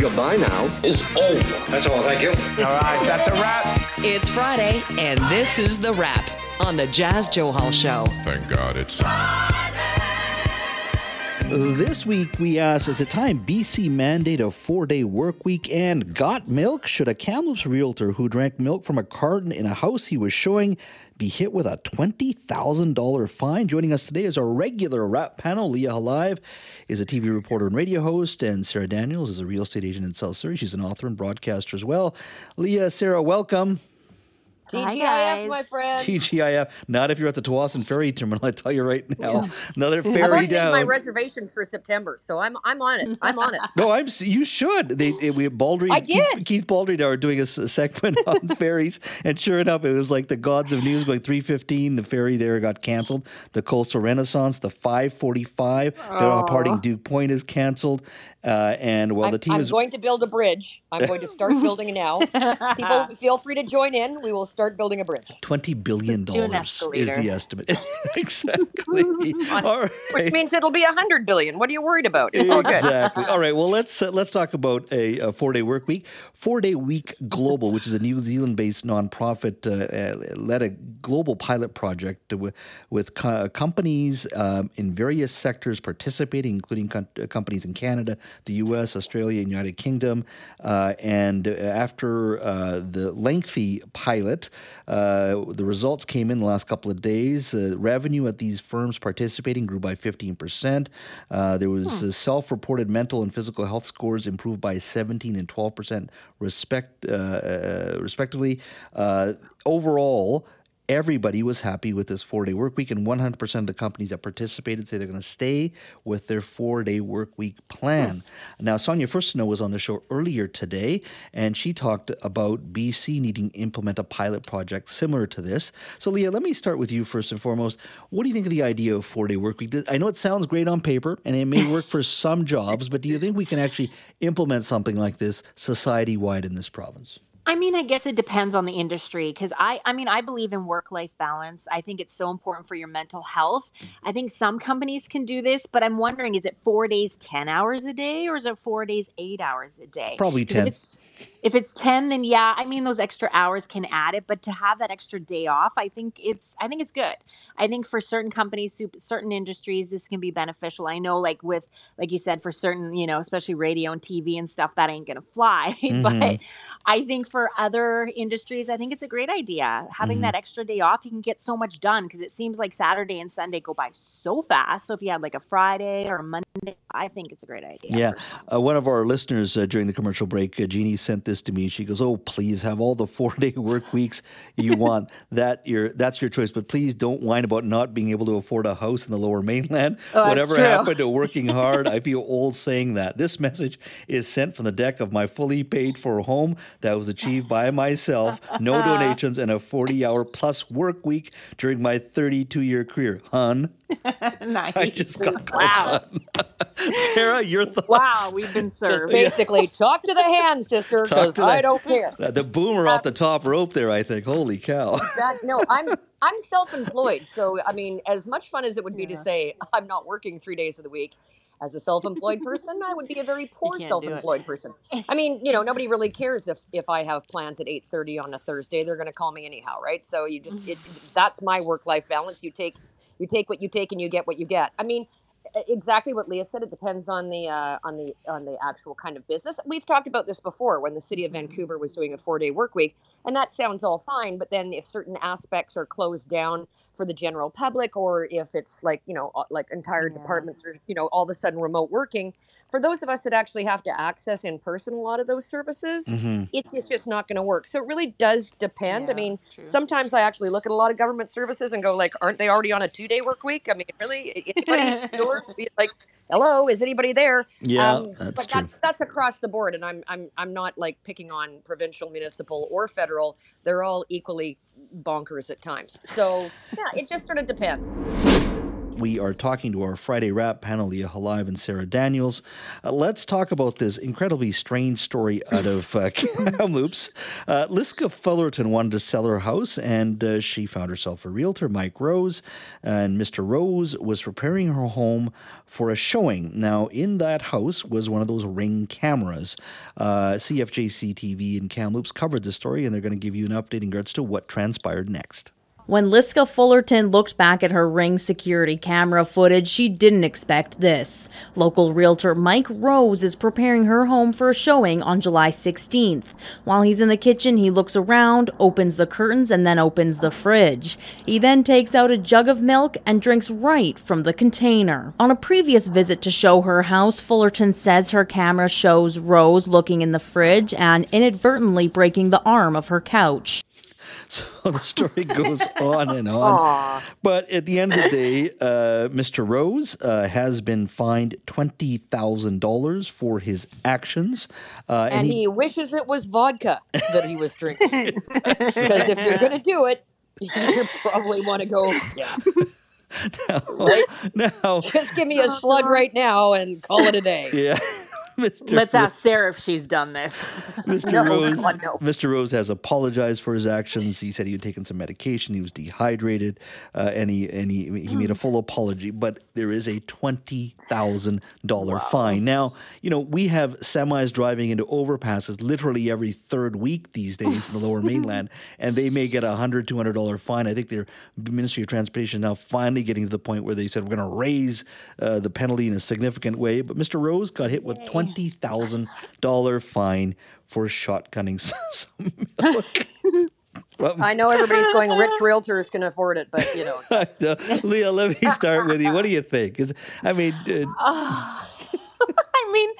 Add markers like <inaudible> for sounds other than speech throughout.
goodbye now is over. That's all. Thank you. All right, that's a wrap. It's Friday, and this is The Wrap on the Jas Johal Show. Thank God it's. This week we asked, is it time BC mandate a four-day work week and got milk? Should a Kamloops realtor who drank milk from a carton in a house he was showing be hit with a $20,000 fine? Joining us today is our regular wrap panel. Leah Holiove is a TV reporter and radio host, and Sarah Daniels is a real estate agent in South Surrey. She's an author and broadcaster as well. Leah, Sarah, welcome. TGIF, my friend. TGIF. Not if you're at the Tsawwassen Ferry Terminal, <laughs> I tell you right now. Another I've ferry already down. made my reservations for September, so I'm I'm on it. I'm on it. <laughs> No, I'm. You should. They, they we Baldrey. I Keith, did. Keith Baldrey and I were doing a, segment <laughs> on ferries, and sure enough, it was like the gods of news going three fifteen. The ferry there got canceled. The Coastal Renaissance, the five forty five, departing Duke Point is canceled. Uh, and well, I'm, the team I'm is. going to build a bridge. I'm going to start building it now. People, feel free to join in. We will start building a bridge, Twenty billion dollars is the estimate. <laughs> exactly. <laughs> All which means it'll be a hundred billion. What are you worried about? It's all exactly. All right. Well, let's uh, let's talk about a, a four day work week. Four Day Week Global, which is a New Zealand based nonprofit, uh, uh, led a global pilot project with with co- companies um, in various sectors participating, including com- uh, companies in Canada, the U.S., Australia, and United Kingdom. Uh, and uh, after uh, the lengthy pilot, uh, the results came in the last couple of days. Uh, revenue at these firms participating grew by 15%. Uh, there was uh, self reported mental and physical health scores improved by 17 and 12% respect, uh, uh, respectively. Uh, overall, Everybody was happy with this four day work week, and 100% of the companies that participated say they're going to stay with their four day work week plan. Hmm. Now, Sonia Furstenau was on the show earlier today, and she talked about BC needing to implement a pilot project similar to this. So, Leah, let me start with you first and foremost. What do you think of the idea of four day work week? I know it sounds great on paper, and it may work for some jobs, but do you think we can actually implement something like this society wide in this province? I mean, I guess it depends on the industry because I, I mean, I believe in work life balance. I think it's so important for your mental health. Mm. I think some companies can do this, but I'm wondering is it four days, 10 hours a day, or is it four days, eight hours a day? Probably 10. If it's, 10 then yeah i mean those extra hours can add it but to have that extra day off i think it's i think it's good i think for certain companies certain industries this can be beneficial i know like with like you said for certain you know especially radio and tv and stuff that ain't gonna fly <laughs> but Mhm. i think for other industries i think it's a great idea having Mhm. that extra day off you can get so much done because it seems like saturday and sunday go by so fast so if you had like a friday or a monday i think it's a great idea Yeah. Uh, one of our listeners uh, during the commercial break, uh, Jeannie sent this to me. She goes, "Oh, please have all the <laughs> four-day work weeks you want. that your that's your choice, but please don't whine about not being able to afford a house in the Lower Mainland. Oh, Whatever happened to working <laughs> hard? I feel old saying that. This message is sent from the deck of my fully paid for home that was achieved by myself, no <laughs> donations, and a 40-hour plus work week during my 32-year career. Hun, nice. I just got <laughs> called wow hun. <laughs> Sarah, your thoughts? wow we've been Just served basically, talk to the hand, sister, <laughs> because to the- I don't care. Uh, The boomer off the top rope there, I think. Holy cow. That, no, I'm I'm self-employed, so I mean, as much fun as it would be to say I'm not working three days of the week, as a self-employed person, I would be a very poor can't do it. self-employed person. I mean, you know, nobody really cares if if I have plans at 8:30 on a Thursday. They're going to call me anyhow, right? So you just it, that's my work-life balance. You take you take what you take and you get what you get. I mean, exactly what Leah said. It depends on the uh, on the on the actual kind of business. We've talked about this before when the city of Vancouver was doing a four day work week, and that sounds all fine. But then if certain aspects are closed down for the general public, or if it's like you know uh, like entire Yeah. departments are you know all of a sudden remote working, for those of us that actually have to access in person a lot of those services, Mhm. it's it's just not going to work. So it really does depend. I mean, sometimes I actually look at a lot of government services and go like, aren't they already on a two day work week? I mean, really, anybody? <laughs> like, hello, is anybody there? Yeah, Um, that's but true. that's that's across the board, and I'm I'm I'm not like picking on provincial, municipal, or federal. They're all equally bonkers at times. So yeah, it just sort of depends. We are talking to our Friday Wrap panel, Leah Holiove and Sarah Daniels. Uh, let's talk about this incredibly strange story out of uh, <laughs> Kamloops. Uh, Liska Fullerton wanted to sell her house, and uh, she found herself a realtor, Mike Rose. And Mr. Rose was preparing her home for a showing. Now, in that house was one of those ring cameras. Uh, CFJC TV in Kamloops covered the story, and they're going to give you an update in regards to what transpired next. When Liska Fullerton looked back at her ring security camera footage, she didn't expect this. Local realtor Mike Rose is preparing her home for a showing on July 16th. While he's in the kitchen, he looks around, opens the curtains, and then opens the fridge. He then takes out a jug of milk and drinks right from the container. On a previous visit to show her house, Fullerton says her camera shows Rose looking in the fridge and inadvertently breaking the arm of her couch. <laughs> So the story goes <laughs> on and on. But at the end of the day, uh, Mr. Rose uh, has been fined $20,000 for his actions. Uh, and he wishes it was vodka that he was drinking. <laughs> Because if you're going to do it, you probably want to go, yeah. right? now, Just give me a slug right now and call it a day. yeah. Mr. Let's Ro- ask Sarah if she's done this. <laughs> Mr. No, Rose, God, no. Mr. Rose has apologized for his actions. He said he had taken some medication. He was dehydrated, uh, and he and he, he made a full apology. But there is a twenty thousand dollar fine. Now, you know we have semis driving into overpasses literally every third week these days in the Lower Mainland, <laughs> and they may get a hundred, two hundred dollar fine. I think their Ministry of Transportation now finally getting to the point where they said we're going to raise uh, the penalty in a significant way. But Mr. Rose got hit with twenty thousand dollar fine for shotgunning <laughs> some milk. Well, <laughs> I know everybody's going, rich realtors can afford it, but you know. <laughs> uh, Leah, let me start with you. What do you think? I mean, uh, I mean,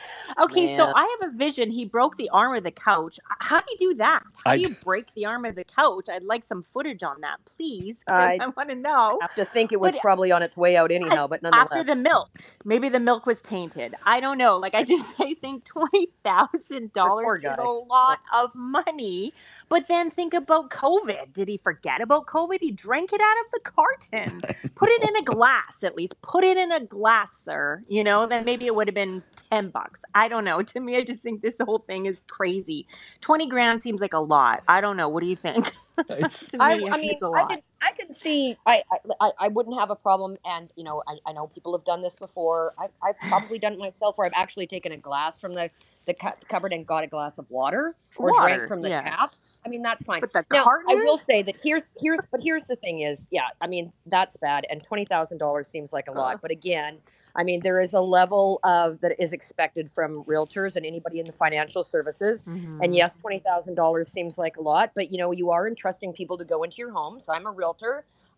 okay, so I have a vision. He broke the arm of the couch. How do you do that? How I do you break the arm of the couch? I'd like some footage on that, please. I- I, want to know. have to think it was But- probably on its way out anyhow, but nonetheless. After the milk, maybe the milk was tainted. I don't know. Like I just, <laughs> I think twenty thousand poor dollars is guy. a lot of money. But then think about COVID. Did he forget about COVID? He drank it out of the carton. <laughs> Put it in a glass, at least. Put it in a glass, sir. You know, then maybe it would have been ten bucks. I don't know. <laughs> To me, I just think this whole thing is crazy. Twenty grand seems like a lot. I don't know. What do you think? <laughs> it's To I, me, I mean, it's a I lot. could, I can see, I, I, I wouldn't have a problem, and you know, I, I know people have done this before. I, I've probably done it myself, where I've actually taken a glass from the the cu- cupboard and got a glass of water, or Water, drank from the yeah. tap. I mean, that's fine. But the now, I will say that here's here's, but here's the thing: is yeah, I mean, that's bad, and twenty thousand dollars seems like a lot, Uh. but again. I mean, there is a level of that is expected from realtors and anybody in the financial services. Mhm. And yes, twenty thousand dollars seems like a lot, but you know, you are entrusting people to go into your homes. I'm a realtor.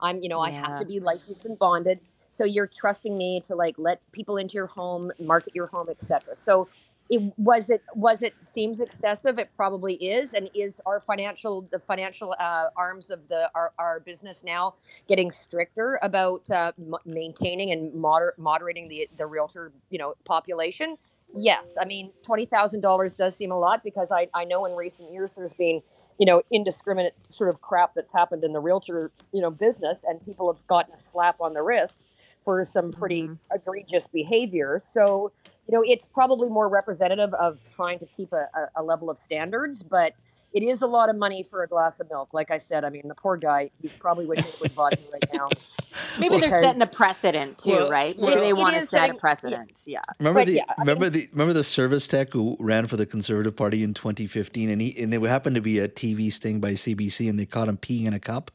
I'm, you know, I have to be licensed and bonded. So you're trusting me to like let people into your home, market your home, etc. So it was it was it seems excessive. It probably is, and is our financial the financial uh, arms of the our, our business now getting stricter about uh, m- maintaining and moder- moderating the the realtor you know population. Yes, I mean twenty thousand dollars does seem a lot because I I know in recent years there's been you know indiscriminate sort of crap that's happened in the realtor you know business and people have gotten a slap on the wrist for some pretty Mhm. egregious behavior. So you know it's probably more representative of trying to keep a, a, a level of standards, but it is a lot of money for a glass of milk. Like I said, I mean the poor guy he's probably wishing it was vodka right now. <laughs> Maybe they're setting a precedent too, Well, right? well- Maybe they want to set a setting- yeah. precedent. Yeah. remember But the yeah, I remember the remember the service tech who ran for the Conservative Party in 2015, and he and there happened to be a TV sting by CBC, and they caught him peeing in a cup.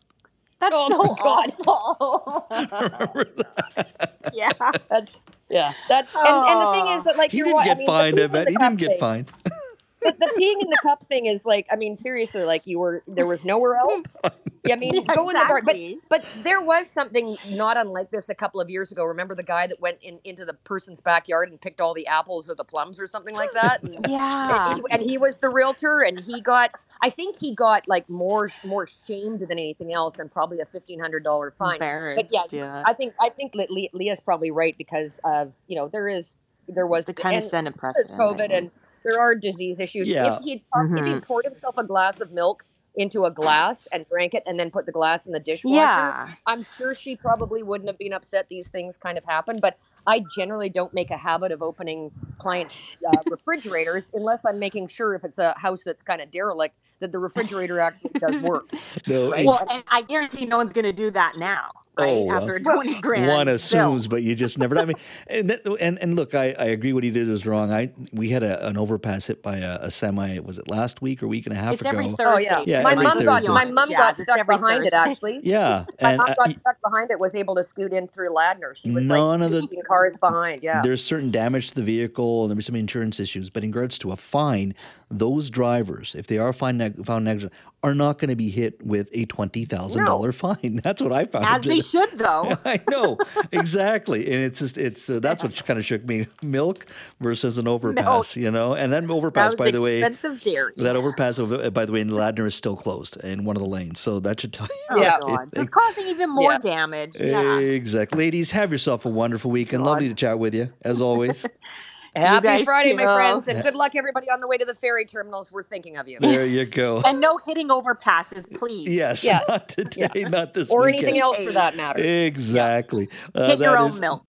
That's Oh so my God. awful. <laughs> <laughs> yeah. That's yeah. That's and, and the thing is that like He didn't wa- I get mean, the fined. I bet he didn't get thing- fined. The, the peeing in the cup thing is like I mean seriously like you were there was nowhere <laughs> else. Yeah, I mean Yeah, go in the garden, but but there was something not unlike this a couple of years ago. Remember the guy that went in into the person's backyard and picked all the apples or the plums or something like that? And, <gasps> Yeah. and he, and he was the realtor, and he got I think he got like more more shamed than anything else, and probably a fifteen hundred dollar fine. Embarrassed. yeah, yeah. I think I think Le- Le- Leah's probably right because of you know there is there was To kind of and set a precedent, COVID and there are disease issues. Yeah. If he if he poured himself a glass of milk into a glass and drank it and then put the glass in the dishwasher, Yeah. I'm sure she probably wouldn't have been upset these things kind of happen. But I generally don't make a habit of opening clients' uh, <laughs> refrigerators unless I'm making sure if it's a house that's kind of derelict that the refrigerator actually does work. No, Right. Well, and I guarantee no one's going to do that now, right? Oh, well. After a 20 grand. one bill. assumes, but you just never. know. I mean, and that, and, and look, I, I agree. What he did was wrong. I we had a, an overpass hit by a, a semi. Was it last week or week and a half It's ago? every Thursday. Oh yeah, Yeah, my every mom got my mom Yeah, got stuck every behind it actually. yeah, My and mom uh, got stuck behind it. Was able to scoot in through Ladner. She was None like of the- 15 cars behind. Yeah. there's certain damage to the vehicle and there'll be some insurance issues. But in regards to a fine, those drivers, if they are neg- found negligent, are not going to be hit with a twenty thousand dollar fine. <laughs> That's what I found. As they should, though. <laughs> I know exactly, and it's just it's uh, that's what kind of shook me: milk versus an overpass, you know. And that That overpass, was by the way, dairy. that overpass, by the way, in Ladner is still closed in one of the lanes, so that should tell <laughs> you. Oh, Yeah. God. It's causing even more Yeah. damage. Yeah. Exactly, ladies. Have yourself a wonderful weekend. Lovely to chat with you as always. Happy guys Friday, my too. friends, and good luck everybody on the way to the ferry terminals. We're thinking of you. there you go. <laughs> And no hitting overpasses, please. Yes, Yeah. not today, not this or weekend. anything else for that matter. Exactly. Uh, Get your that own is- milk.